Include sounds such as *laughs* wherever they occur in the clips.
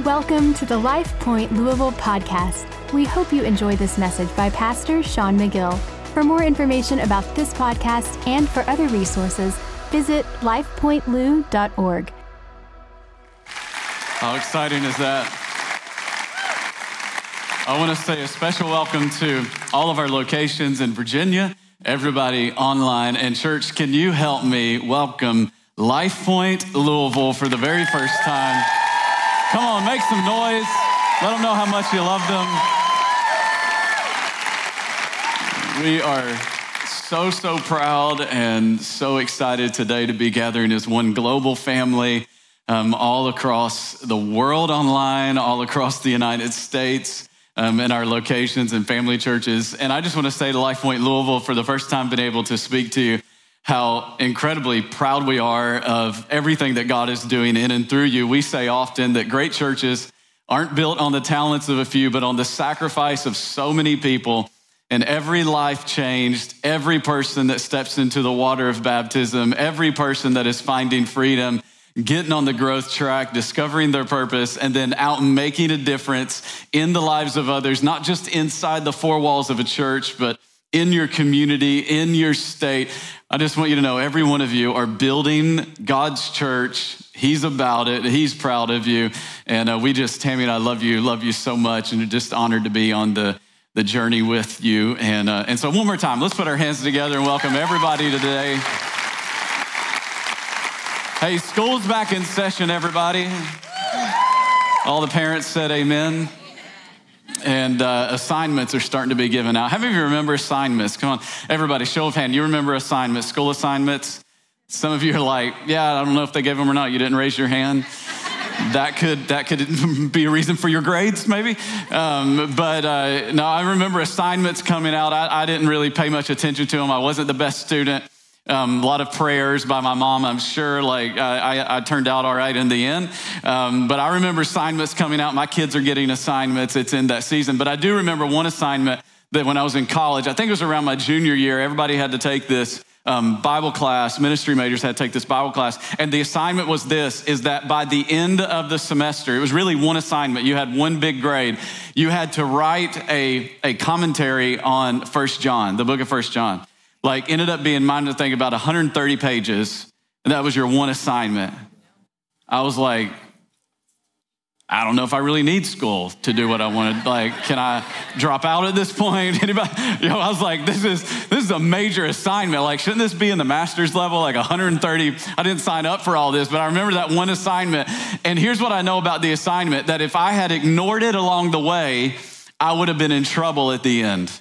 Welcome to the Life Point Louisville podcast. We hope you enjoy this message by Pastor Sean McGill. For more information about this podcast and for other resources, visit lifepointlou.org. How exciting is that? I want to say a special welcome to all of our locations in Virginia, everybody online, and church. Can you help me welcome Life Point Louisville for the very first time? Come on, make some noise. Let them know how much you love them. We are so, so proud and so excited today to be gathering as one global family um, all across the world online, all across the United States um, in our locations and family churches. And I just want to say to Life Point Louisville, for the first time, been able to speak to you, how incredibly proud we are of everything that God is doing in and through you. We say often that great churches aren't built on the talents of a few, but on the sacrifice of so many people. And every life changed, every person that steps into the water of baptism, every person that is finding freedom getting on the growth track, discovering their purpose, and then out making a difference in the lives of others, not just inside the four walls of a church, but in your community, in your state. I just want you to know every one of you are building God's church. He's about it. He's proud of you. And uh, we just, Tammy and I love you, love you so much, and just honored to be on the, the journey with you. And, uh, and so, one more time, let's put our hands together and welcome everybody today. Hey, school's back in session, everybody. All the parents said amen. And uh, assignments are starting to be given out. How many of you remember assignments? Come on, everybody, show of hand. You remember assignments, school assignments? Some of you are like, yeah, I don't know if they gave them or not. You didn't raise your hand. *laughs* that could that could *laughs* be a reason for your grades, maybe. Um, but uh, no, I remember assignments coming out. I, I didn't really pay much attention to them. I wasn't the best student. Um, a lot of prayers by my mom, I'm sure. Like I, I turned out all right in the end. Um, but I remember assignments coming out. My kids are getting assignments. It's in that season. But I do remember one assignment that when I was in college, I think it was around my junior year, everybody had to take this um, Bible class. Ministry majors had to take this Bible class. And the assignment was this, is that by the end of the semester, it was really one assignment. You had one big grade. You had to write a, a commentary on First John, the book of First John like ended up being mine to think about 130 pages, and that was your one assignment. I was like, I don't know if I really need school to do what I wanted. Like, can I drop out at this point? *laughs* Anybody? You know, I was like, this is this is a major assignment. Like, shouldn't this be in the master's level? Like 130. I didn't sign up for all this, but I remember that one assignment. And here's what I know about the assignment: that if I had ignored it along the way, I would have been in trouble at the end.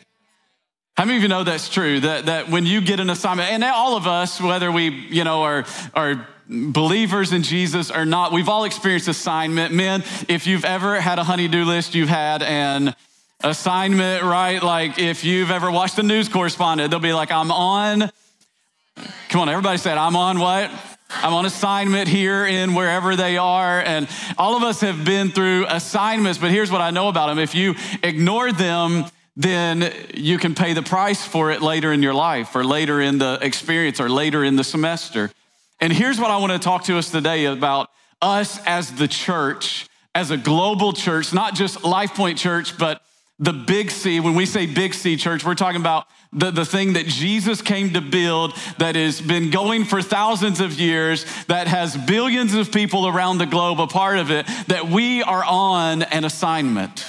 How many of you know that's true? That, that when you get an assignment, and all of us, whether we, you know, are, are believers in Jesus or not, we've all experienced assignment. Men, if you've ever had a honey-do list, you've had an assignment, right? Like if you've ever watched the news correspondent, they'll be like, I'm on, come on, everybody said, I'm on what? I'm on assignment here in wherever they are. And all of us have been through assignments, but here's what I know about them. If you ignore them, then you can pay the price for it later in your life or later in the experience or later in the semester. And here's what I want to talk to us today about us as the church, as a global church, not just Life Point Church, but the big C. When we say big C church, we're talking about the, the thing that Jesus came to build that has been going for thousands of years, that has billions of people around the globe a part of it, that we are on an assignment.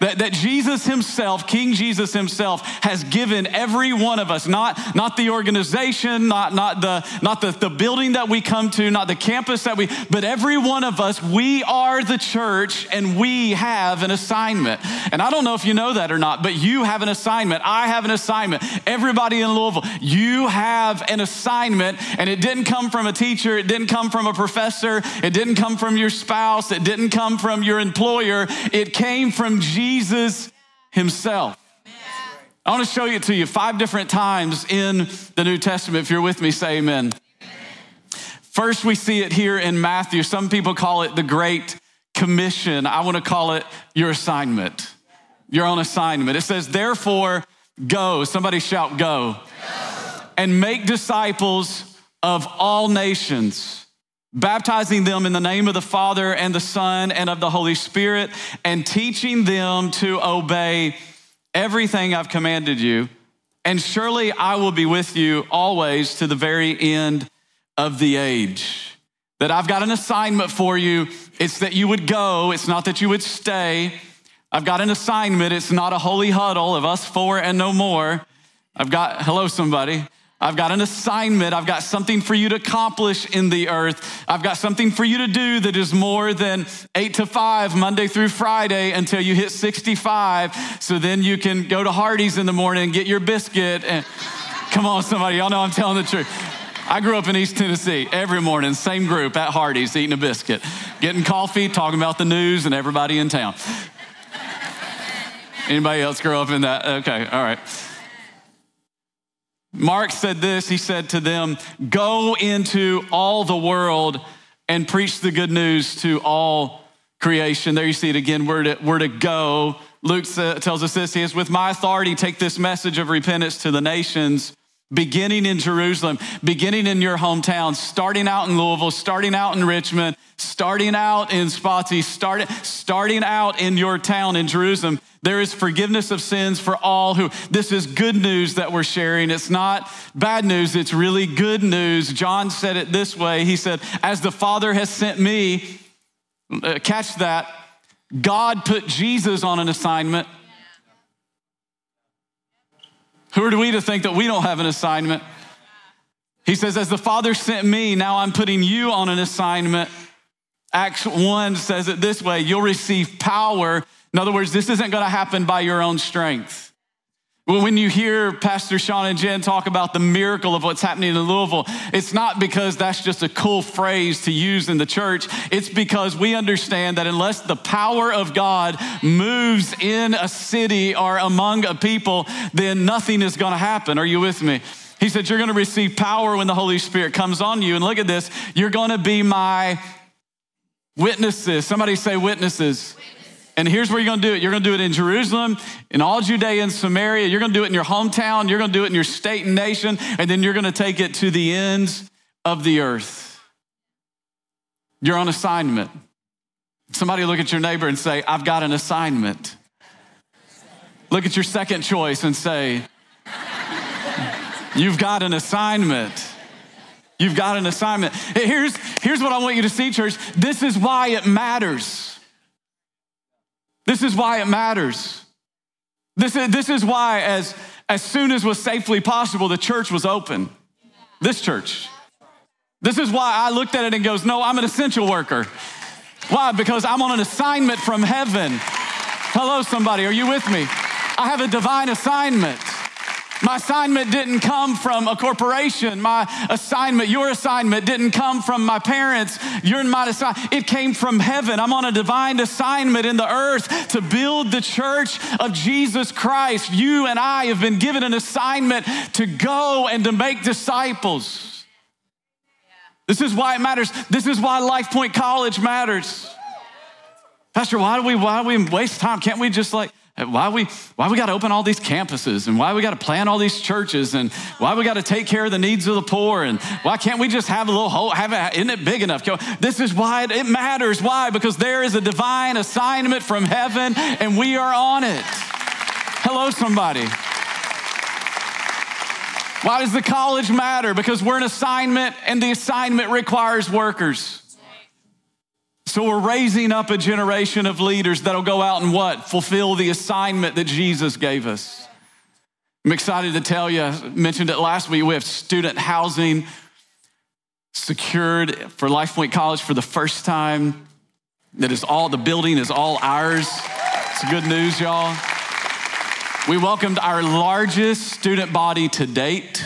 That, that Jesus himself, King Jesus himself, has given every one of us, not, not the organization, not, not, the, not the, the building that we come to, not the campus that we, but every one of us, we are the church and we have an assignment. And I don't know if you know that or not, but you have an assignment. I have an assignment. Everybody in Louisville, you have an assignment. And it didn't come from a teacher, it didn't come from a professor, it didn't come from your spouse, it didn't come from your employer, it came from Jesus. Jesus himself. I want to show it to you five different times in the New Testament. If you're with me, say amen. First, we see it here in Matthew. Some people call it the Great Commission. I want to call it your assignment. Your own assignment. It says, therefore, go. Somebody shout, go. go. And make disciples of all nations baptizing them in the name of the Father and the Son and of the Holy Spirit, and teaching them to obey everything I've commanded you. And surely I will be with you always to the very end of the age. That I've got an assignment for you. It's that you would go, it's not that you would stay. I've got an assignment. It's not a holy huddle of us four and no more. I've got, hello, somebody. I've got an assignment. I've got something for you to accomplish in the earth. I've got something for you to do that is more than eight to five, Monday through Friday, until you hit 65. So then you can go to Hardee's in the morning and get your biscuit. And *laughs* come on, somebody, y'all know I'm telling the truth. I grew up in East Tennessee every morning, same group at Hardee's, eating a biscuit, getting coffee, talking about the news and everybody in town. Anybody else grow up in that? Okay, all right. Mark said this he said to them, Go into all the world and preach the good news to all creation. There you see it again, we're to, we're to go. Luke tells us this He is with my authority, take this message of repentance to the nations beginning in Jerusalem, beginning in your hometown, starting out in Louisville, starting out in Richmond, starting out in Spotsy, start, starting out in your town in Jerusalem. There is forgiveness of sins for all who, this is good news that we're sharing. It's not bad news, it's really good news. John said it this way He said, As the Father has sent me, uh, catch that, God put Jesus on an assignment who are we to think that we don't have an assignment? He says, As the Father sent me, now I'm putting you on an assignment. Acts 1 says it this way you'll receive power. In other words, this isn't going to happen by your own strength. When you hear Pastor Sean and Jen talk about the miracle of what's happening in Louisville, it's not because that's just a cool phrase to use in the church. It's because we understand that unless the power of God moves in a city or among a people, then nothing is going to happen. Are you with me? He said, You're going to receive power when the Holy Spirit comes on you. And look at this you're going to be my witnesses. Somebody say, witnesses. And here's where you're gonna do it. You're gonna do it in Jerusalem, in all Judea and Samaria. You're gonna do it in your hometown. You're gonna do it in your state and nation. And then you're gonna take it to the ends of the earth. You're on assignment. Somebody look at your neighbor and say, I've got an assignment. Look at your second choice and say, You've got an assignment. You've got an assignment. Here's, here's what I want you to see, church. This is why it matters. This is why it matters. This is, this is why, as, as soon as was safely possible, the church was open. This church. This is why I looked at it and goes, No, I'm an essential worker. Why? Because I'm on an assignment from heaven. Hello, somebody, are you with me? I have a divine assignment. My assignment didn't come from a corporation. My assignment, your assignment, didn't come from my parents. You're my assignment. It came from heaven. I'm on a divine assignment in the earth to build the church of Jesus Christ. You and I have been given an assignment to go and to make disciples. This is why it matters. This is why Life Point College matters. Pastor, why do we why do we waste time? Can't we just like why we why we got to open all these campuses and why we got to plan all these churches and why we got to take care of the needs of the poor and why can't we just have a little hole have it isn't it big enough? This is why it, it matters. Why? Because there is a divine assignment from heaven and we are on it. Hello somebody. Why does the college matter? Because we're an assignment and the assignment requires workers so we're raising up a generation of leaders that'll go out and what? Fulfill the assignment that Jesus gave us. I'm excited to tell you, I mentioned it last week, we have student housing secured for Life Point College for the first time. That is all, the building is all ours. It's good news, y'all. We welcomed our largest student body to date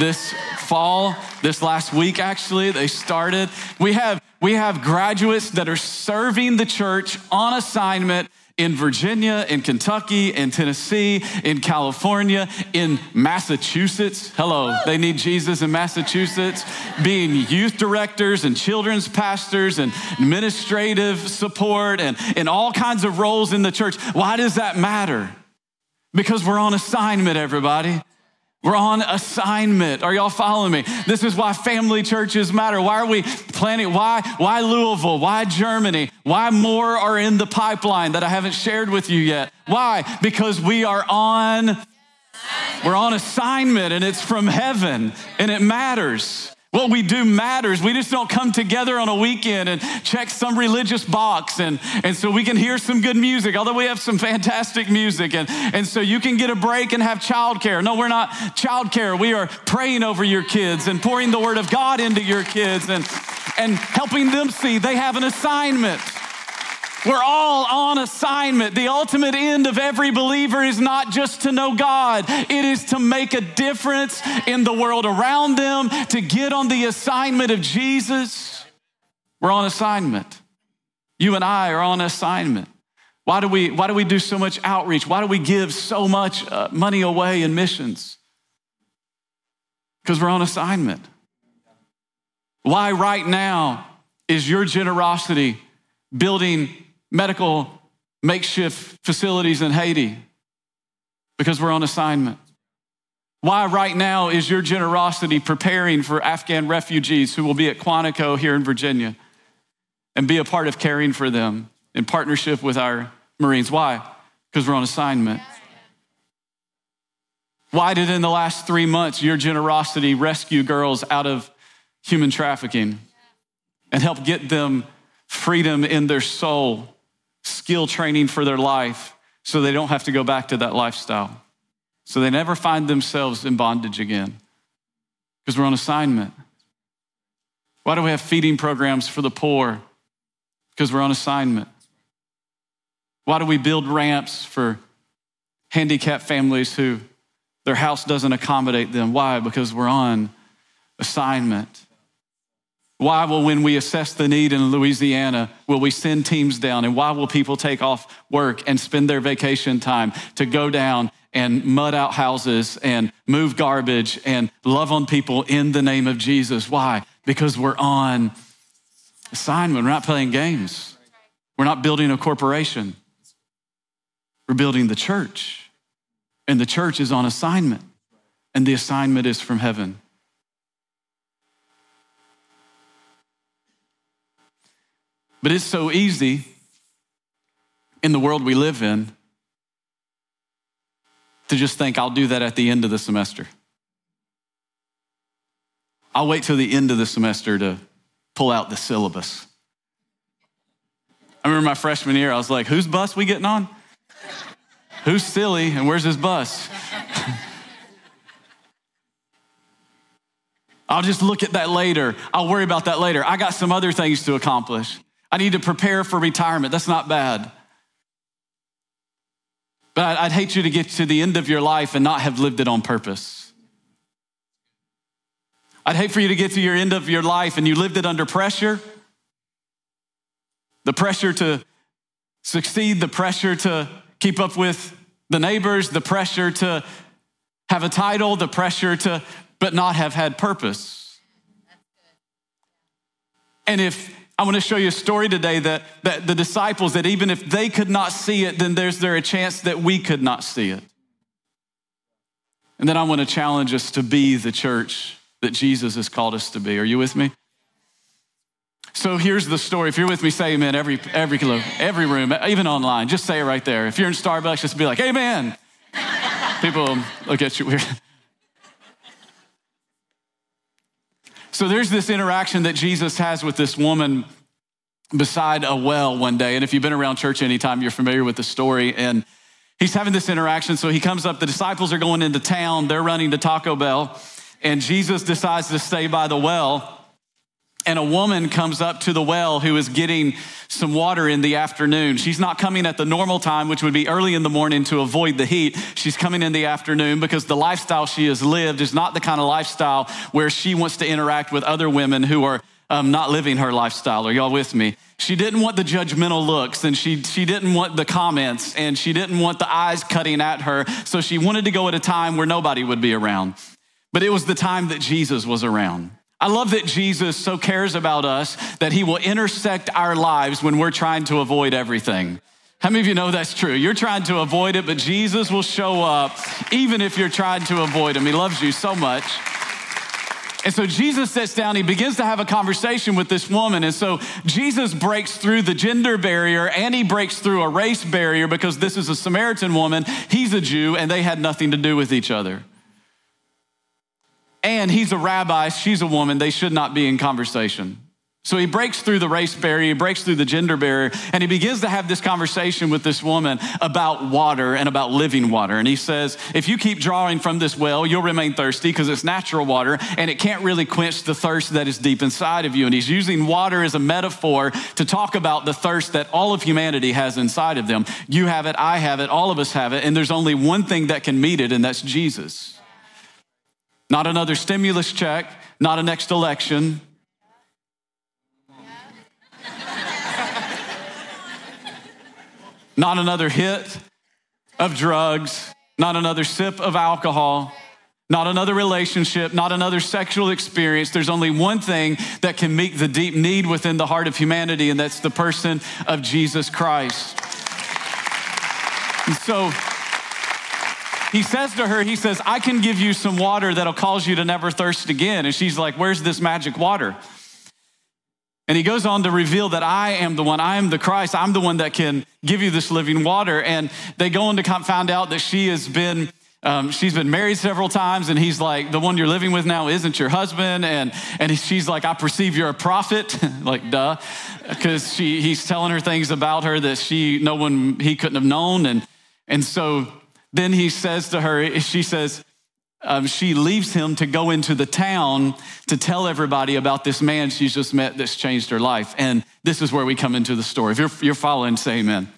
this fall, this last week actually, they started. We have we have graduates that are serving the church on assignment in Virginia, in Kentucky, in Tennessee, in California, in Massachusetts. Hello, they need Jesus in Massachusetts. Being youth directors and children's pastors and administrative support and in all kinds of roles in the church. Why does that matter? Because we're on assignment, everybody. We're on assignment. Are y'all following me? This is why family churches matter. Why are we planning? Why, why Louisville? Why Germany? Why more are in the pipeline that I haven't shared with you yet? Why? Because we are on, we're on assignment and it's from heaven and it matters. What we do matters. We just don't come together on a weekend and check some religious box. And, and so we can hear some good music, although we have some fantastic music. And, and so you can get a break and have childcare. No, we're not childcare. We are praying over your kids and pouring the word of God into your kids and, and helping them see they have an assignment. We're all on assignment. The ultimate end of every believer is not just to know God, it is to make a difference in the world around them, to get on the assignment of Jesus. We're on assignment. You and I are on assignment. Why do we, why do, we do so much outreach? Why do we give so much uh, money away in missions? Because we're on assignment. Why, right now, is your generosity building medical makeshift facilities in Haiti because we're on assignment. Why, right now, is your generosity preparing for Afghan refugees who will be at Quantico here in Virginia and be a part of caring for them in partnership with our Marines? Why? Because we're on assignment. Why did in the last three months your generosity rescue girls out of human trafficking and help get them freedom in their soul skill training for their life so they don't have to go back to that lifestyle. So they never find themselves in bondage again because we're on assignment. Why do we have feeding programs for the poor? Because we're on assignment. Why do we build ramps for handicapped families who their house doesn't accommodate them? Why? Because we're on assignment. Why will, when we assess the need in Louisiana, will we send teams down? And why will people take off work and spend their vacation time to go down and mud out houses and move garbage and love on people in the name of Jesus? Why? Because we're on assignment. We're not playing games. We're not building a corporation. We're building the church. And the church is on assignment. And the assignment is from heaven. But it's so easy in the world we live in to just think, I'll do that at the end of the semester. I'll wait till the end of the semester to pull out the syllabus. I remember my freshman year, I was like, whose bus we getting on? Who's silly and where's his bus? *laughs* I'll just look at that later. I'll worry about that later. I got some other things to accomplish. I need to prepare for retirement. That's not bad. But I'd hate you to get to the end of your life and not have lived it on purpose. I'd hate for you to get to your end of your life and you lived it under pressure the pressure to succeed, the pressure to keep up with the neighbors, the pressure to have a title, the pressure to, but not have had purpose. And if I want to show you a story today that, that the disciples, that even if they could not see it, then there's there a chance that we could not see it. And then I want to challenge us to be the church that Jesus has called us to be. Are you with me? So here's the story. If you're with me, say amen every, every, every room, even online. Just say it right there. If you're in Starbucks, just be like, amen. People look at you weird. So there's this interaction that Jesus has with this woman beside a well one day. And if you've been around church anytime, you're familiar with the story. And he's having this interaction. So he comes up, the disciples are going into town, they're running to Taco Bell, and Jesus decides to stay by the well and a woman comes up to the well who is getting some water in the afternoon. She's not coming at the normal time, which would be early in the morning to avoid the heat. She's coming in the afternoon because the lifestyle she has lived is not the kind of lifestyle where she wants to interact with other women who are um, not living her lifestyle. Are y'all with me? She didn't want the judgmental looks and she, she didn't want the comments and she didn't want the eyes cutting at her. So she wanted to go at a time where nobody would be around. But it was the time that Jesus was around. I love that Jesus so cares about us that he will intersect our lives when we're trying to avoid everything. How many of you know that's true? You're trying to avoid it, but Jesus will show up even if you're trying to avoid him. He loves you so much. And so Jesus sits down, he begins to have a conversation with this woman. And so Jesus breaks through the gender barrier and he breaks through a race barrier because this is a Samaritan woman, he's a Jew, and they had nothing to do with each other. And he's a rabbi, she's a woman, they should not be in conversation. So he breaks through the race barrier, he breaks through the gender barrier, and he begins to have this conversation with this woman about water and about living water. And he says, If you keep drawing from this well, you'll remain thirsty because it's natural water and it can't really quench the thirst that is deep inside of you. And he's using water as a metaphor to talk about the thirst that all of humanity has inside of them. You have it, I have it, all of us have it, and there's only one thing that can meet it, and that's Jesus. Not another stimulus check, not a next election *laughs* not another hit of drugs, not another sip of alcohol, not another relationship, not another sexual experience. There's only one thing that can meet the deep need within the heart of humanity, and that's the person of Jesus Christ. And so he says to her, he says, I can give you some water that'll cause you to never thirst again. And she's like, Where's this magic water? And he goes on to reveal that I am the one, I am the Christ, I'm the one that can give you this living water. And they go on to find out that she has been. Um, she's been married several times, and he's like, the one you're living with now isn't your husband. And, and she's like, I perceive you're a prophet. *laughs* like, duh. Because he's telling her things about her that she, no one, he couldn't have known. And, and so then he says to her, she says, um, she leaves him to go into the town to tell everybody about this man she's just met that's changed her life. And this is where we come into the story. If you're, you're following, say amen.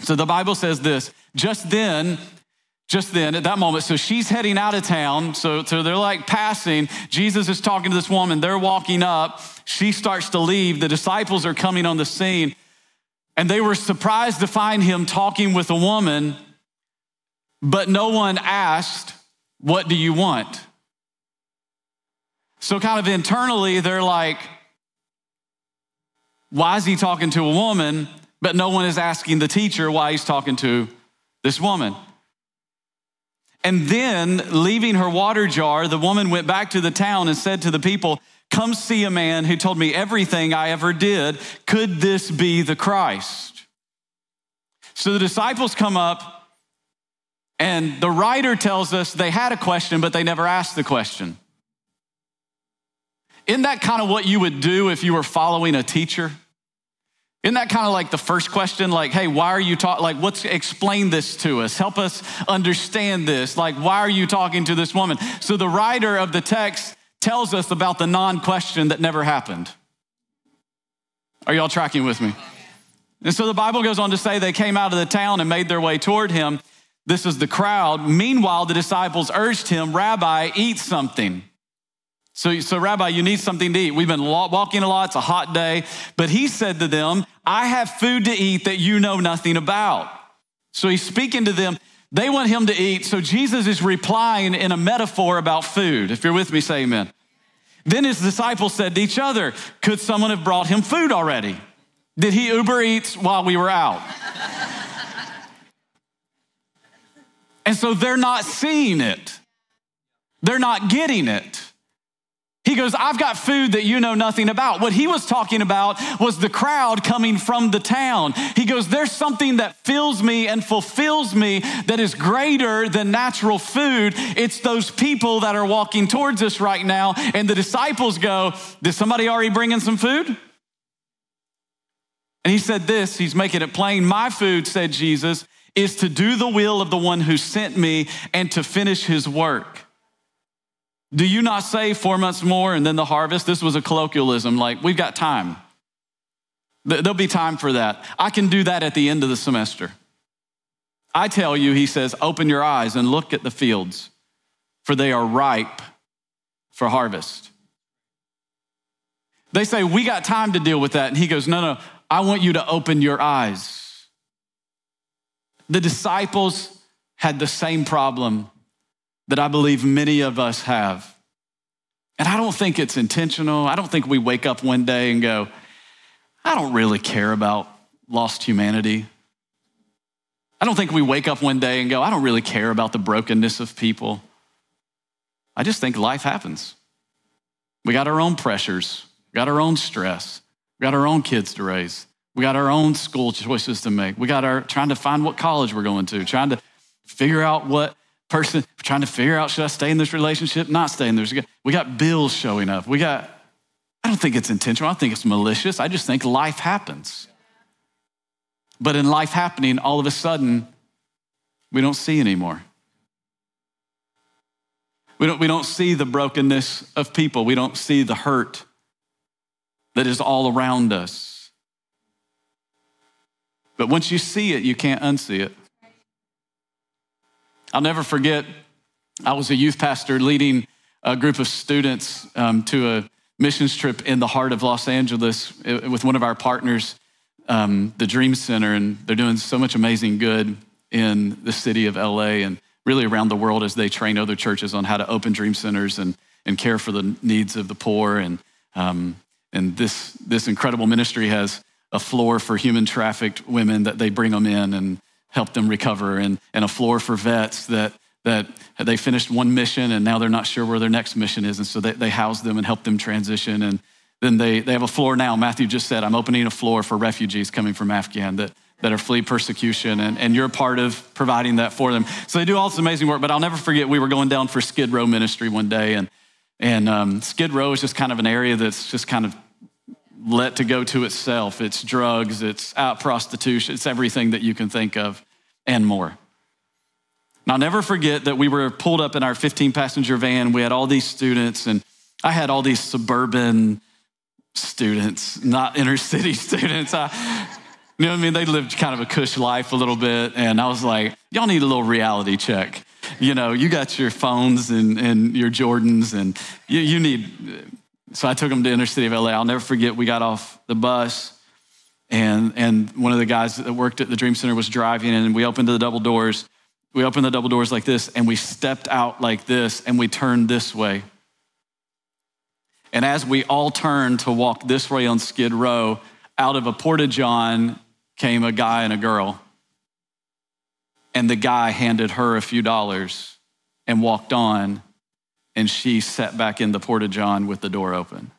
So the Bible says this just then, just then, at that moment, so she's heading out of town. So, so they're like passing. Jesus is talking to this woman. They're walking up. She starts to leave. The disciples are coming on the scene. And they were surprised to find him talking with a woman, but no one asked, what do you want? So, kind of internally, they're like, why is he talking to a woman? But no one is asking the teacher why he's talking to this woman. And then, leaving her water jar, the woman went back to the town and said to the people, Come see a man who told me everything I ever did. Could this be the Christ? So the disciples come up and the writer tells us they had a question, but they never asked the question. Isn't that kind of what you would do if you were following a teacher? Isn't that kind of like the first question? Like, hey, why are you talking? Like, what's explain this to us? Help us understand this. Like, why are you talking to this woman? So the writer of the text tells us about the non question that never happened. Are y'all tracking with me? And so the Bible goes on to say they came out of the town and made their way toward him. This is the crowd. Meanwhile, the disciples urged him, Rabbi, eat something. So, so, Rabbi, you need something to eat. We've been walking a lot, it's a hot day. But he said to them, I have food to eat that you know nothing about. So he's speaking to them. They want him to eat. So Jesus is replying in a metaphor about food. If you're with me, say amen. Then his disciples said to each other, Could someone have brought him food already? Did he Uber Eats while we were out? And so they're not seeing it, they're not getting it. He goes, I've got food that you know nothing about. What he was talking about was the crowd coming from the town. He goes, There's something that fills me and fulfills me that is greater than natural food. It's those people that are walking towards us right now. And the disciples go, Did somebody already bring in some food? And he said this, he's making it plain. My food, said Jesus, is to do the will of the one who sent me and to finish his work. Do you not say four months more and then the harvest? This was a colloquialism, like, we've got time. There'll be time for that. I can do that at the end of the semester. I tell you, he says, open your eyes and look at the fields, for they are ripe for harvest. They say, We got time to deal with that. And he goes, No, no, I want you to open your eyes. The disciples had the same problem that I believe many of us have. And I don't think it's intentional. I don't think we wake up one day and go, I don't really care about lost humanity. I don't think we wake up one day and go, I don't really care about the brokenness of people. I just think life happens. We got our own pressures, we got our own stress, we got our own kids to raise, we got our own school choices to make. We got our trying to find what college we're going to, trying to figure out what person, trying to figure out should I stay in this relationship, not stay in this. We got bills showing up. We got, I don't think it's intentional. I think it's malicious. I just think life happens. But in life happening, all of a sudden, we don't see anymore. We don't, we don't see the brokenness of people. We don't see the hurt that is all around us. But once you see it, you can't unsee it. I'll never forget, I was a youth pastor leading a group of students um, to a missions trip in the heart of Los Angeles uh, with one of our partners, um, the Dream Center, and they're doing so much amazing good in the city of LA and really around the world as they train other churches on how to open dream centers and, and care for the needs of the poor. And, um, and this, this incredible ministry has a floor for human trafficked women that they bring them in and help them recover, and, and a floor for vets that, that they finished one mission and now they're not sure where their next mission is. And so they, they house them and help them transition. And then they, they have a floor now. Matthew just said, I'm opening a floor for refugees coming from Afghan that that are flee persecution, and, and you're part of providing that for them. So they do all this amazing work, but I'll never forget we were going down for Skid Row ministry one day, and, and um, Skid Row is just kind of an area that's just kind of let to go to itself. It's drugs, it's out prostitution, it's everything that you can think of and more. And I'll never forget that we were pulled up in our 15 passenger van. We had all these students, and I had all these suburban students, not inner city *laughs* students. I, you know what I mean? They lived kind of a cush life a little bit. And I was like, y'all need a little reality check. You know, you got your phones and, and your Jordans, and you, you need. So I took him to inner city of LA. I'll never forget, we got off the bus, and, and one of the guys that worked at the Dream Center was driving, and we opened the double doors. We opened the double doors like this, and we stepped out like this, and we turned this way. And as we all turned to walk this way on Skid Row, out of a Porta John came a guy and a girl. And the guy handed her a few dollars and walked on, and she sat back in the Porta John with the door open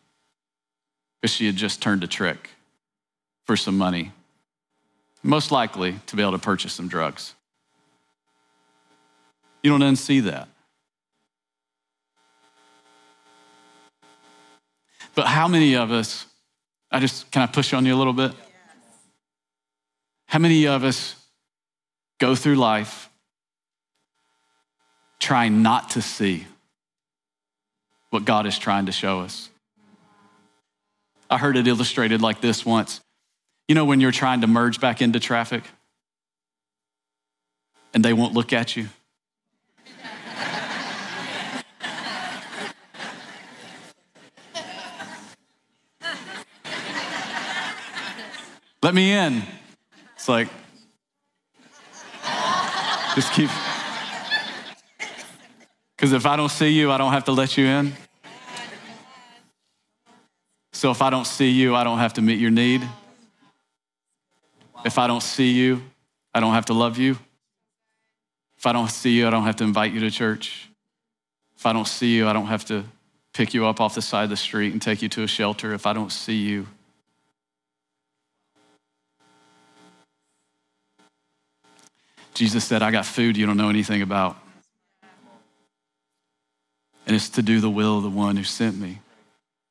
because she had just turned a trick for some money, most likely to be able to purchase some drugs. You don't unsee that. But how many of us, I just, can I push on you a little bit? How many of us go through life trying not to see what God is trying to show us? I heard it illustrated like this once. You know, when you're trying to merge back into traffic and they won't look at you? Let me in It's like, just keep. Because if I don't see you, I don't have to let you in. So if I don't see you, I don't have to meet your need. If I don't see you, I don't have to love you. If I don't see you, I don't have to invite you to church. If I don't see you, I don't have to pick you up off the side of the street and take you to a shelter. If I don't see you, Jesus said, I got food you don't know anything about. And it's to do the will of the one who sent me.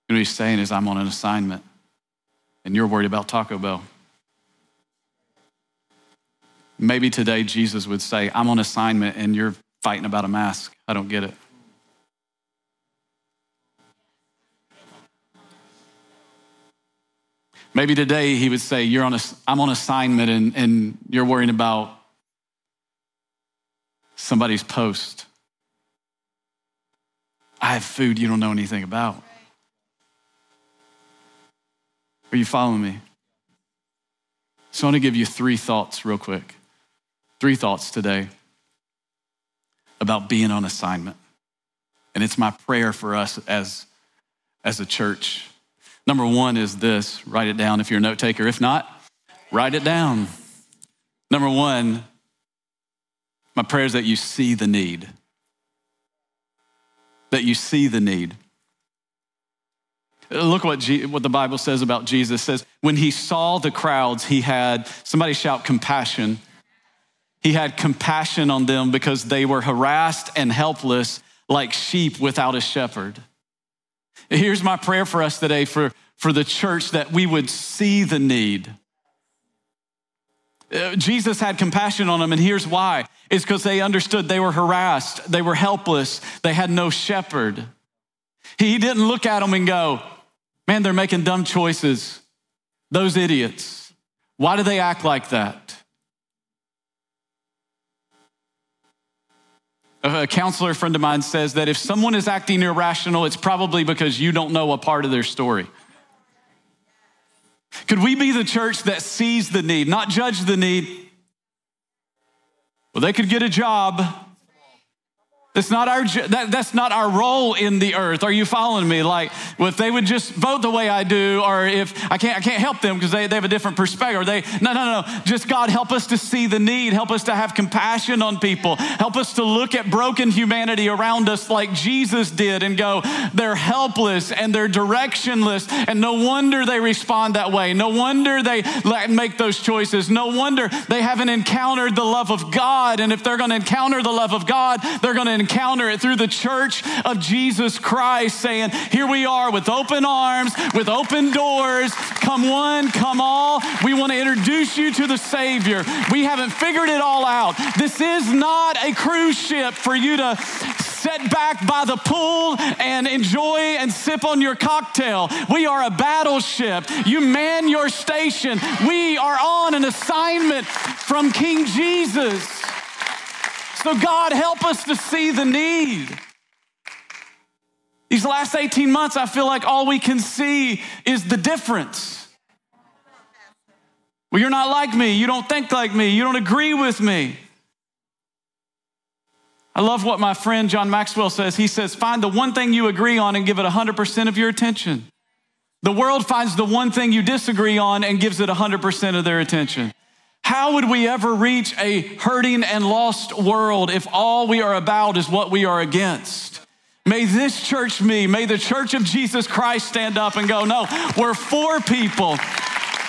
And what he's saying is, I'm on an assignment, and you're worried about Taco Bell. Maybe today Jesus would say, I'm on assignment, and you're fighting about a mask. I don't get it. Maybe today he would say, You're on a, I'm on assignment and, and you're worrying about somebody's post. I have food you don't know anything about. Are you following me? So I want to give you three thoughts real quick. Three thoughts today about being on assignment. And it's my prayer for us as, as a church. Number one is this write it down if you're a note taker. If not, write it down. Number one, My prayer is that you see the need. That you see the need. Look what, G- what the Bible says about Jesus. It says, when he saw the crowds, he had, somebody shout compassion. He had compassion on them because they were harassed and helpless like sheep without a shepherd. Here's my prayer for us today for, for the church that we would see the need. Uh, Jesus had compassion on them, and here's why it's because they understood they were harassed, they were helpless, they had no shepherd. He didn't look at them and go, Man, they're making dumb choices. Those idiots. Why do they act like that? A counselor friend of mine says that if someone is acting irrational, it's probably because you don't know a part of their story. Could we be the church that sees the need, not judge the need? Well, they could get a job. That's not our that, that's not our role in the earth. Are you following me? Like, if they would just vote the way I do, or if I can't I can't help them because they, they have a different perspective. Or they no no no. Just God help us to see the need. Help us to have compassion on people. Help us to look at broken humanity around us like Jesus did and go, they're helpless and they're directionless, and no wonder they respond that way. No wonder they make those choices. No wonder they haven't encountered the love of God. And if they're going to encounter the love of God, they're going to encounter it through the church of Jesus Christ, saying, Here we are with open arms, with open doors. Come one, come all. We want to introduce you to the Savior. We haven't figured it all out. This is not a cruise ship for you to sit back by the pool and enjoy and sip on your cocktail. We are a battleship. You man your station. We are on an assignment from King Jesus. So, God, help us to see the need. These last 18 months, I feel like all we can see is the difference. Well, you're not like me. You don't think like me. You don't agree with me. I love what my friend John Maxwell says. He says, Find the one thing you agree on and give it 100% of your attention. The world finds the one thing you disagree on and gives it 100% of their attention. How would we ever reach a hurting and lost world if all we are about is what we are against? May this church me, may the church of Jesus Christ stand up and go, no, we're for people.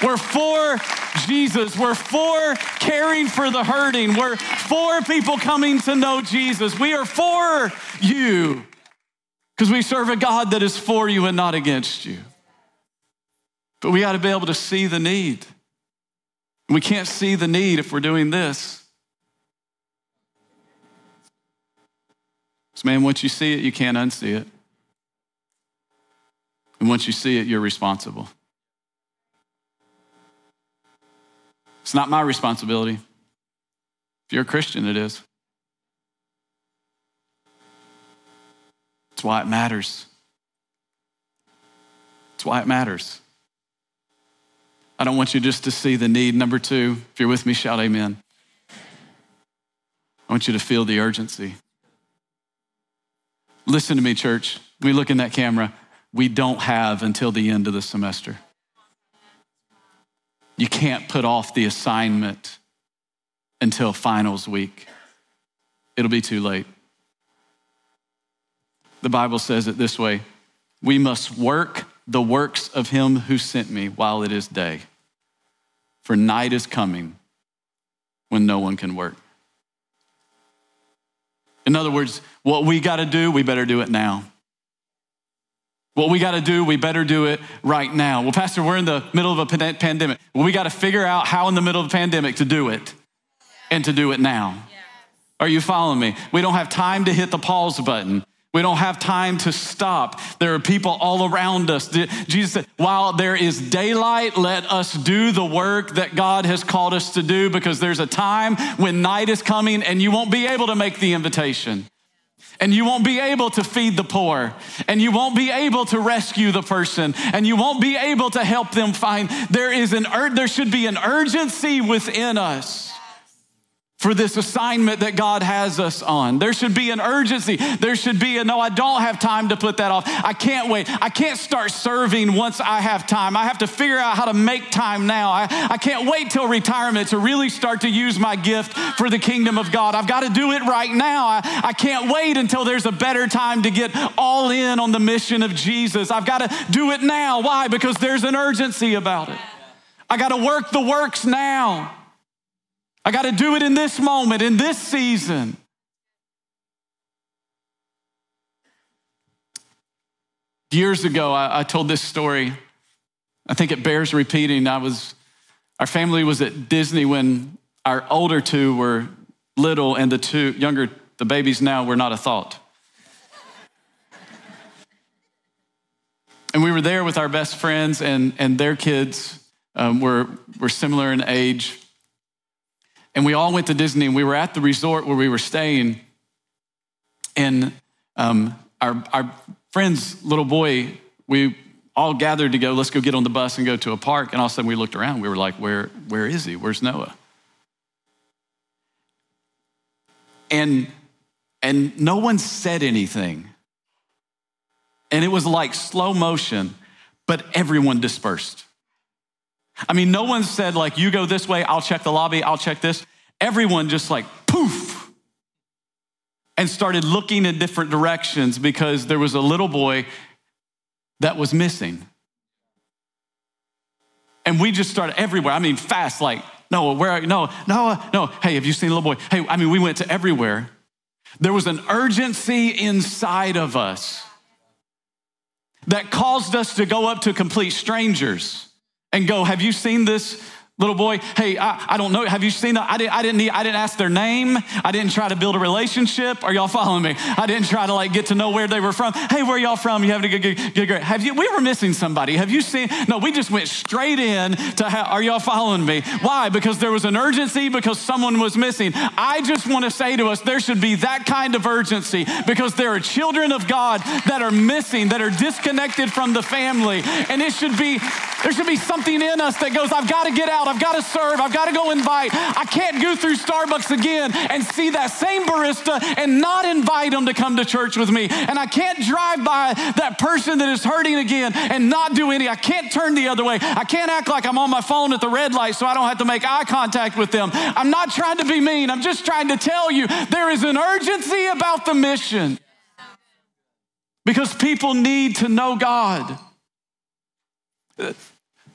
We're for Jesus. We're for caring for the hurting. We're for people coming to know Jesus. We are for you because we serve a God that is for you and not against you. But we got to be able to see the need. We can't see the need if we're doing this. So, man, once you see it, you can't unsee it. And once you see it, you're responsible. It's not my responsibility. If you're a Christian, it is. That's why it matters. That's why it matters. I don't want you just to see the need. Number two, if you're with me, shout amen. I want you to feel the urgency. Listen to me, church. We look in that camera. We don't have until the end of the semester. You can't put off the assignment until finals week. It'll be too late. The Bible says it this way We must work the works of him who sent me while it is day. For night is coming when no one can work. In other words, what we got to do, we better do it now. What we got to do, we better do it right now. Well, Pastor, we're in the middle of a pandemic. Well, we got to figure out how in the middle of a pandemic to do it and to do it now. Are you following me? We don't have time to hit the pause button. We don't have time to stop. There are people all around us. Jesus said, while there is daylight, let us do the work that God has called us to do because there's a time when night is coming and you won't be able to make the invitation. And you won't be able to feed the poor, and you won't be able to rescue the person, and you won't be able to help them find. There is an there should be an urgency within us for this assignment that God has us on. There should be an urgency. There should be a no, I don't have time to put that off. I can't wait. I can't start serving once I have time. I have to figure out how to make time now. I, I can't wait till retirement to really start to use my gift for the kingdom of God. I've got to do it right now. I, I can't wait until there's a better time to get all in on the mission of Jesus. I've got to do it now. Why? Because there's an urgency about it. I got to work the works now. I got to do it in this moment, in this season. Years ago, I, I, told this story. I think it bears repeating. I was, our family was at Disney when our older two were little, and the two younger, the babies now, were not a thought. and we were there with our best friends, and, and their kids um, were, were similar in age. And we all went to Disney and we were at the resort where we were staying. And um, our, our friend's little boy, we all gathered to go, let's go get on the bus and go to a park. And all of a sudden we looked around. We were like, where, where is he? Where's Noah? And, and no one said anything. And it was like slow motion, but everyone dispersed. I mean, no one said, like, you go this way, I'll check the lobby, I'll check this. Everyone just like poof and started looking in different directions because there was a little boy that was missing. And we just started everywhere. I mean, fast, like, no, where are you? No, no, no. Hey, have you seen a little boy? Hey, I mean, we went to everywhere. There was an urgency inside of us that caused us to go up to complete strangers and go, Have you seen this little boy? Hey, I, I don't know. Have you seen that? I, did, I, didn't need, I didn't ask their name. I didn't try to build a relationship. Are y'all following me? I didn't try to like get to know where they were from. Hey, where y'all from? You having a good, good, good. Have you, we were missing somebody. Have you seen? No, we just went straight in to, are y'all following me? Why? Because there was an urgency because someone was missing. I just want to say to us, there should be that kind of urgency because there are children of God that are missing, that are disconnected from the family. And it should be, there should be something in us that goes, I've got to get out. I've got to serve. I've got to go invite. I can't go through Starbucks again and see that same barista and not invite them to come to church with me. And I can't drive by that person that is hurting again and not do any. I can't turn the other way. I can't act like I'm on my phone at the red light so I don't have to make eye contact with them. I'm not trying to be mean. I'm just trying to tell you there is an urgency about the mission because people need to know God.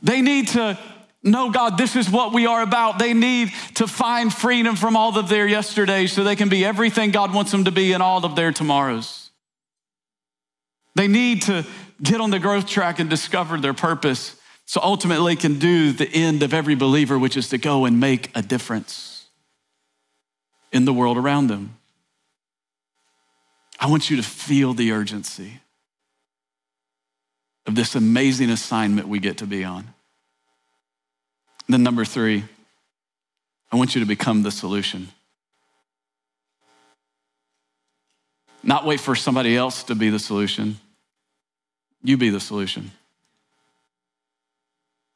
They need to know, God, this is what we are about. They need to find freedom from all of their yesterdays so they can be everything God wants them to be in all of their tomorrows. They need to get on the growth track and discover their purpose so ultimately can do the end of every believer, which is to go and make a difference in the world around them. I want you to feel the urgency of this amazing assignment we get to be on. Then, number three, I want you to become the solution. Not wait for somebody else to be the solution. You be the solution.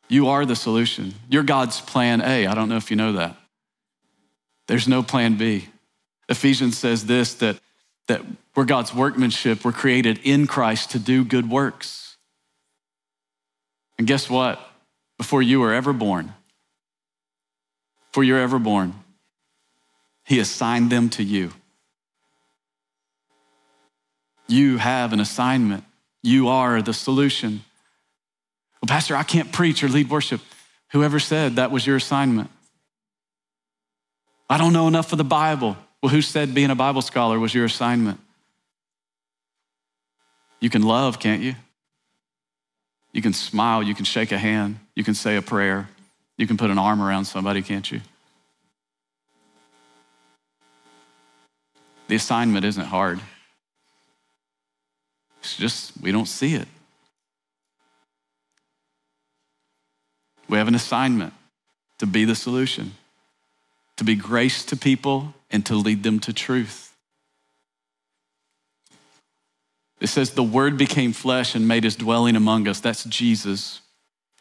You are the solution. You're God's plan A. I don't know if you know that. There's no plan B. Ephesians says this that, that we're God's workmanship. We're created in Christ to do good works. And guess what? Before you were ever born, before you're ever born, He assigned them to you. You have an assignment. You are the solution. Well, Pastor, I can't preach or lead worship. Whoever said that was your assignment? I don't know enough of the Bible. Well, who said being a Bible scholar was your assignment? You can love, can't you? You can smile, you can shake a hand, you can say a prayer. You can put an arm around somebody, can't you? The assignment isn't hard. It's just we don't see it. We have an assignment to be the solution, to be grace to people, and to lead them to truth. It says, The Word became flesh and made his dwelling among us. That's Jesus.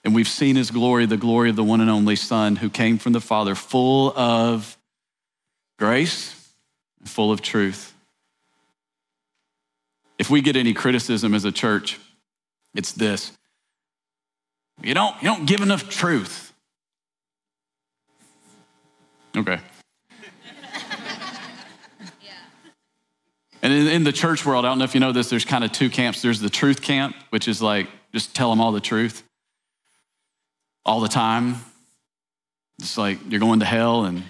And we've seen his glory, the glory of the one and only Son who came from the Father, full of grace and full of truth. If we get any criticism as a church, it's this. You don't, you don't give enough truth. Okay. And in, in, the church world, I don't know if you know this, there's kind of two camps. There's the truth camp, which is like, just tell them all the truth all the time. It's like you're going to hell. And,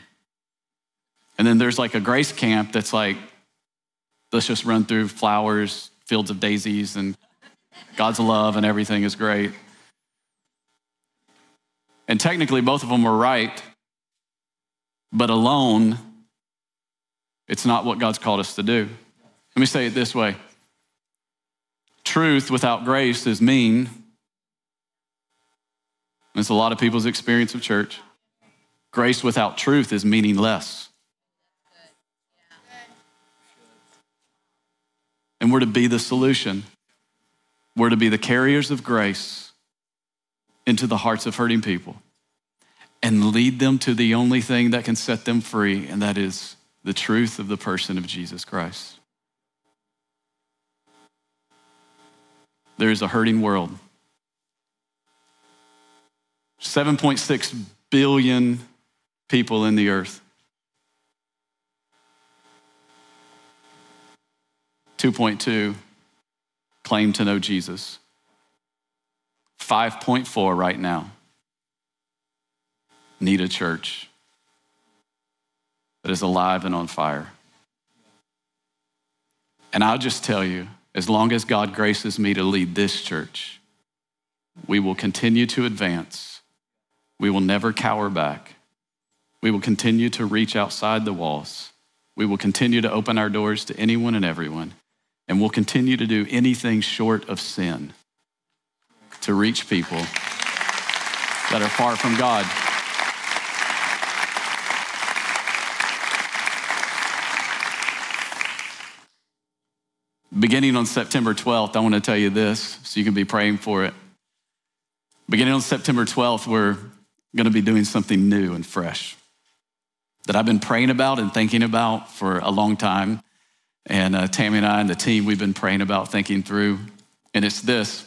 and then there's like a grace camp that's like, let's just run through flowers, fields of daisies, and God's love, and everything is great. And technically, both of them were right, but alone, it's not what God's called us to do. Let me say it this way truth without grace is mean. It's a lot of people's experience of church. Grace without truth is meaningless. And we're to be the solution. We're to be the carriers of grace into the hearts of hurting people and lead them to the only thing that can set them free, and that is the truth of the person of Jesus Christ. There is a hurting world. 7.6 billion people in the earth. 2.2 claim to know Jesus. 5.4 right now need a church that is alive and on fire. And I'll just tell you, as long as God graces me to lead this church, we will continue to advance. We will never cower back. We will continue to reach outside the walls. We will continue to open our doors to anyone and everyone. And we'll continue to do anything short of sin to reach people that are far from God. Beginning on September 12th, I want to tell you this so you can be praying for it. Beginning on September 12th, we're going to be doing something new and fresh that I've been praying about and thinking about for a long time. And uh, Tammy and I and the team, we've been praying about, thinking through. And it's this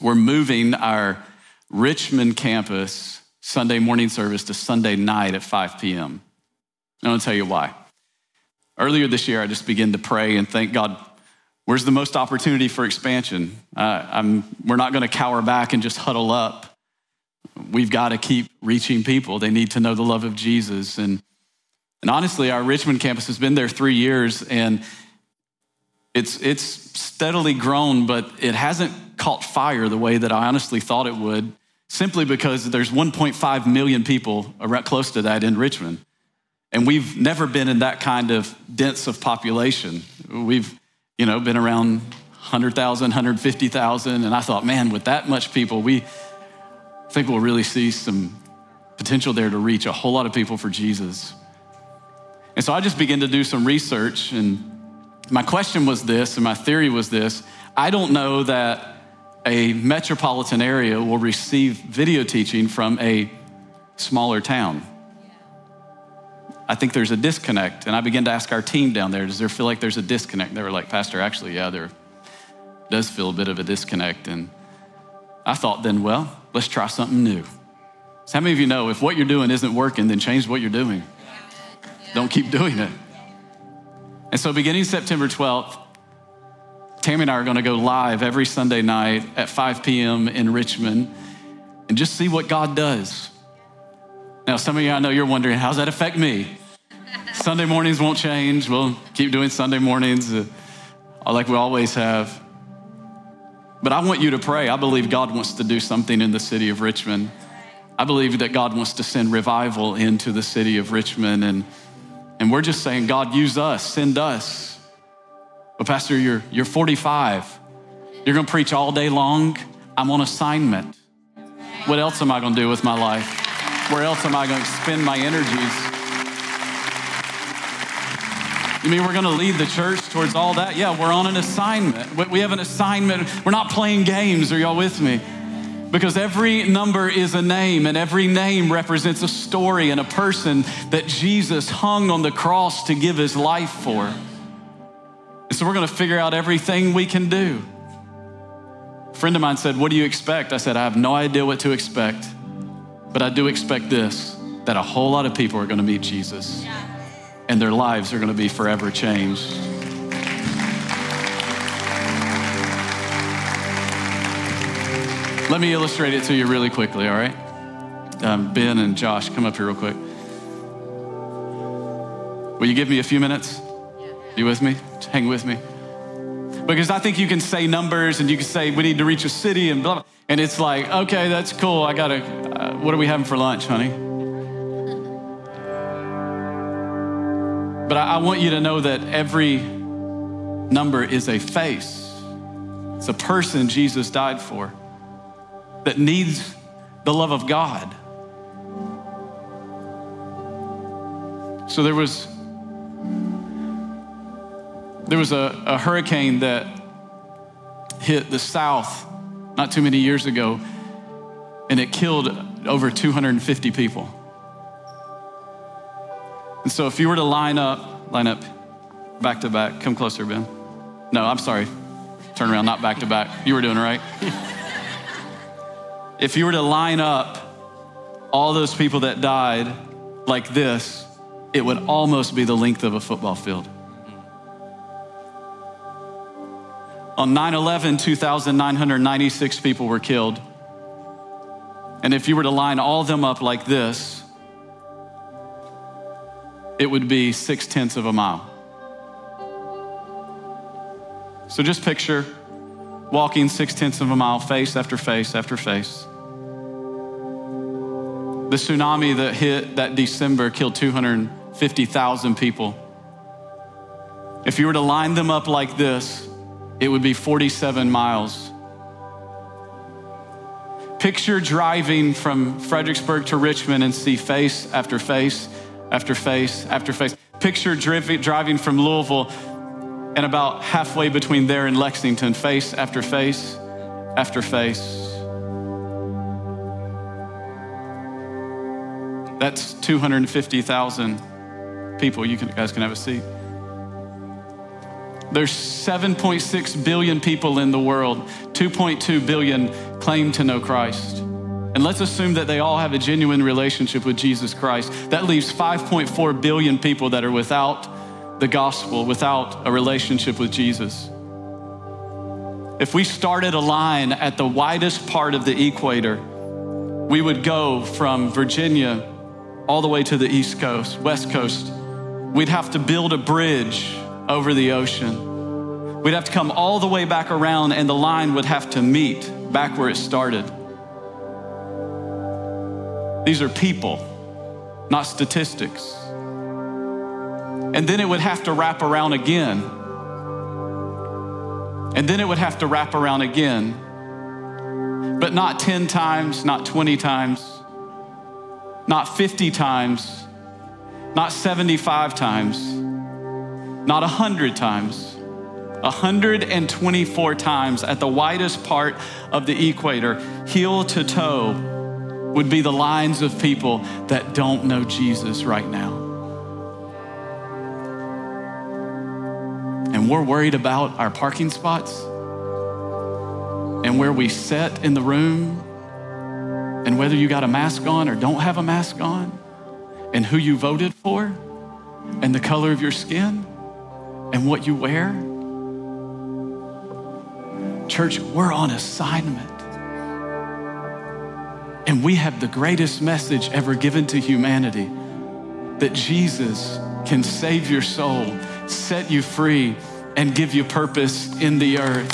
we're moving our Richmond campus Sunday morning service to Sunday night at 5 p.m. I want to tell you why. Earlier this year, I just began to pray and thank God, where's the most opportunity for expansion? Uh, we're not going to cower back and just huddle up. We've got to keep reaching people. They need to know the love of Jesus. And, and honestly, our Richmond campus has been there three years and it's, it's steadily grown, but it hasn't caught fire the way that I honestly thought it would, simply because there's 1.5 million people around, close to that in Richmond. And we've never been in that kind of dense of population. We've, you know, been around 100,000, 150,000. And I thought, man, with that much people, we think we'll really see some potential there to reach a whole lot of people for Jesus. And so I just began to do some research. And my question was this, and my theory was this I don't know that a metropolitan area will receive video teaching from a smaller town. I think there's a disconnect. And I began to ask our team down there, does there feel like there's a disconnect? They were like, Pastor, actually, yeah, there does feel a bit of a disconnect. And I thought then, well, let's try something new. So how many of you know if what you're doing isn't working, then change what you're doing? Don't keep doing it. And so beginning September 12th, Tammy and I are going to go live every Sunday night at 5 p.m. in Richmond and just see what God does. Now, some of you, I know you're wondering, how's that affect me? Sunday mornings won't change. We'll keep doing Sunday mornings uh, like we always have. But I want you to pray. I believe God wants to do something in the city of Richmond. I believe that God wants to send revival into the city of Richmond. And, and we're just saying, God, use us, send us. But, Pastor, you're, you're 45. You're going to preach all day long. I'm on assignment. What else am I going to do with my life? Where else am I going to spend my energies? You mean we're going to lead the church towards all that? Yeah, we're on an assignment. We have an assignment. We're not playing games. Are y'all with me? Because every number is a name, and every name represents a story and a person that Jesus hung on the cross to give his life for. And so we're gonna figure out everything we can do. A friend of mine said, What do you expect? I said, I have no idea what to expect, but I do expect this that a whole lot of people are gonna meet Jesus, and their lives are gonna be forever changed. Let me illustrate it to you really quickly, all right? Um, ben and Josh, come up here real quick. Will you give me a few minutes? You with me? Hang with me. Because I think you can say numbers and you can say we need to reach a city and blah, blah. And it's like, okay, that's cool. I gotta, uh, what are we having for lunch, honey? But I, I want you to know that every number is a face, it's a person Jesus died for that needs the love of God. So there was there was a, a hurricane that hit the south not too many years ago, and it killed over 250 people. And so if you were to line up, line up back to back, come closer, Ben. No, I'm sorry. Turn around, not back to back. You were doing right. if you were to line up all those people that died like this, it would almost be the length of a football field. On 9 11, 2,996 people were killed. And if you were to line all of them up like this, it would be six tenths of a mile. So just picture walking six tenths of a mile, face after face after face. The tsunami that hit that December killed 250,000 people. If you were to line them up like this, it would be 47 miles. Picture driving from Fredericksburg to Richmond and see face after face after face after face. Picture driving from Louisville and about halfway between there and Lexington, face after face after face. That's 250,000 people. You, can, you guys can have a seat. There's 7.6 billion people in the world. 2.2 billion claim to know Christ. And let's assume that they all have a genuine relationship with Jesus Christ. That leaves 5.4 billion people that are without the gospel, without a relationship with Jesus. If we started a line at the widest part of the equator, we would go from Virginia all the way to the East Coast, West Coast. We'd have to build a bridge over the ocean. We'd have to come all the way back around, and the line would have to meet back where it started. These are people, not statistics. And then it would have to wrap around again. And then it would have to wrap around again. But not 10 times, not 20 times, not 50 times, not 75 times, not 100 times. 124 times at the widest part of the equator, heel to toe, would be the lines of people that don't know Jesus right now. And we're worried about our parking spots and where we sit in the room and whether you got a mask on or don't have a mask on and who you voted for and the color of your skin and what you wear. Church, we're on assignment. And we have the greatest message ever given to humanity that Jesus can save your soul, set you free, and give you purpose in the earth.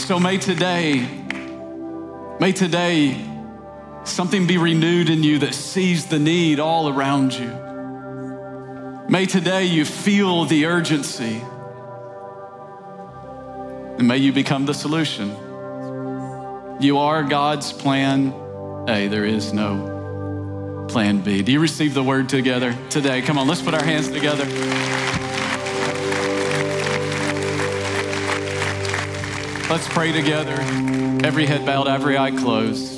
So may today, may today something be renewed in you that sees the need all around you. May today you feel the urgency. And may you become the solution. You are God's plan A. There is no plan B. Do you receive the word together today? Come on, let's put our hands together. Let's pray together. Every head bowed, every eye closed.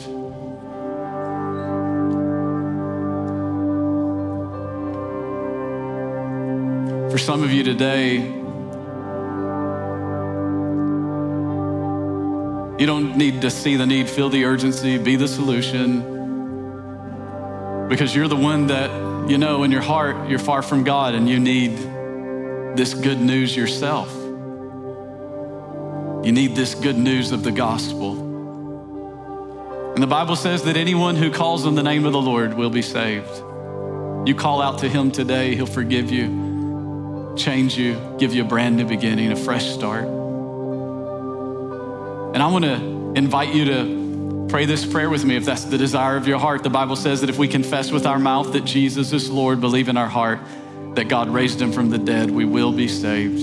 For some of you today, you don't need to see the need, feel the urgency, be the solution. Because you're the one that, you know, in your heart, you're far from God and you need this good news yourself. You need this good news of the gospel. And the Bible says that anyone who calls on the name of the Lord will be saved. You call out to him today, he'll forgive you change you, give you a brand new beginning, a fresh start. And I want to invite you to pray this prayer with me if that's the desire of your heart. The Bible says that if we confess with our mouth that Jesus is Lord, believe in our heart that God raised him from the dead, we will be saved.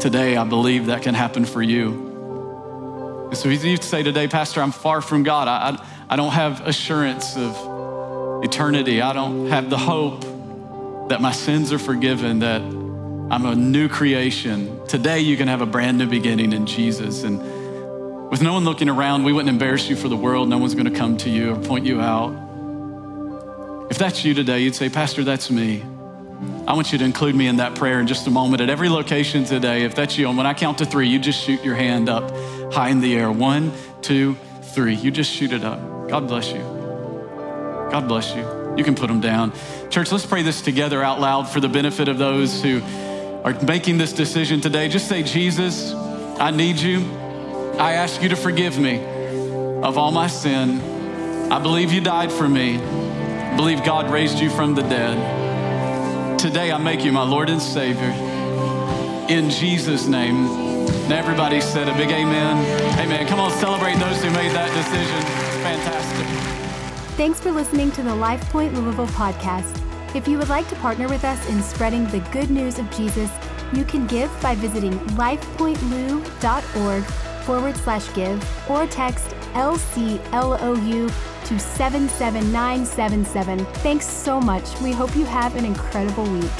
Today, I believe that can happen for you. And so you need to say today, Pastor, I'm far from God. I, I, I don't have assurance of eternity. I don't have the hope that my sins are forgiven, that I'm a new creation. Today, you can have a brand new beginning in Jesus. And with no one looking around, we wouldn't embarrass you for the world. No one's going to come to you or point you out. If that's you today, you'd say, Pastor, that's me. I want you to include me in that prayer in just a moment at every location today. If that's you, and when I count to three, you just shoot your hand up high in the air. One, two, three. You just shoot it up. God bless you. God bless you. You can put them down. Church, let's pray this together out loud for the benefit of those who are making this decision today. Just say, Jesus, I need you. I ask you to forgive me of all my sin. I believe you died for me. I believe God raised you from the dead. Today, I make you my Lord and Savior. In Jesus' name. And everybody said a big amen. Amen. Come on, celebrate those who made that decision. Fantastic. Thanks for listening to the LifePoint Louisville podcast. If you would like to partner with us in spreading the good news of Jesus, you can give by visiting lifepointlou.org forward slash give or text LCLOU to 77977. Thanks so much. We hope you have an incredible week.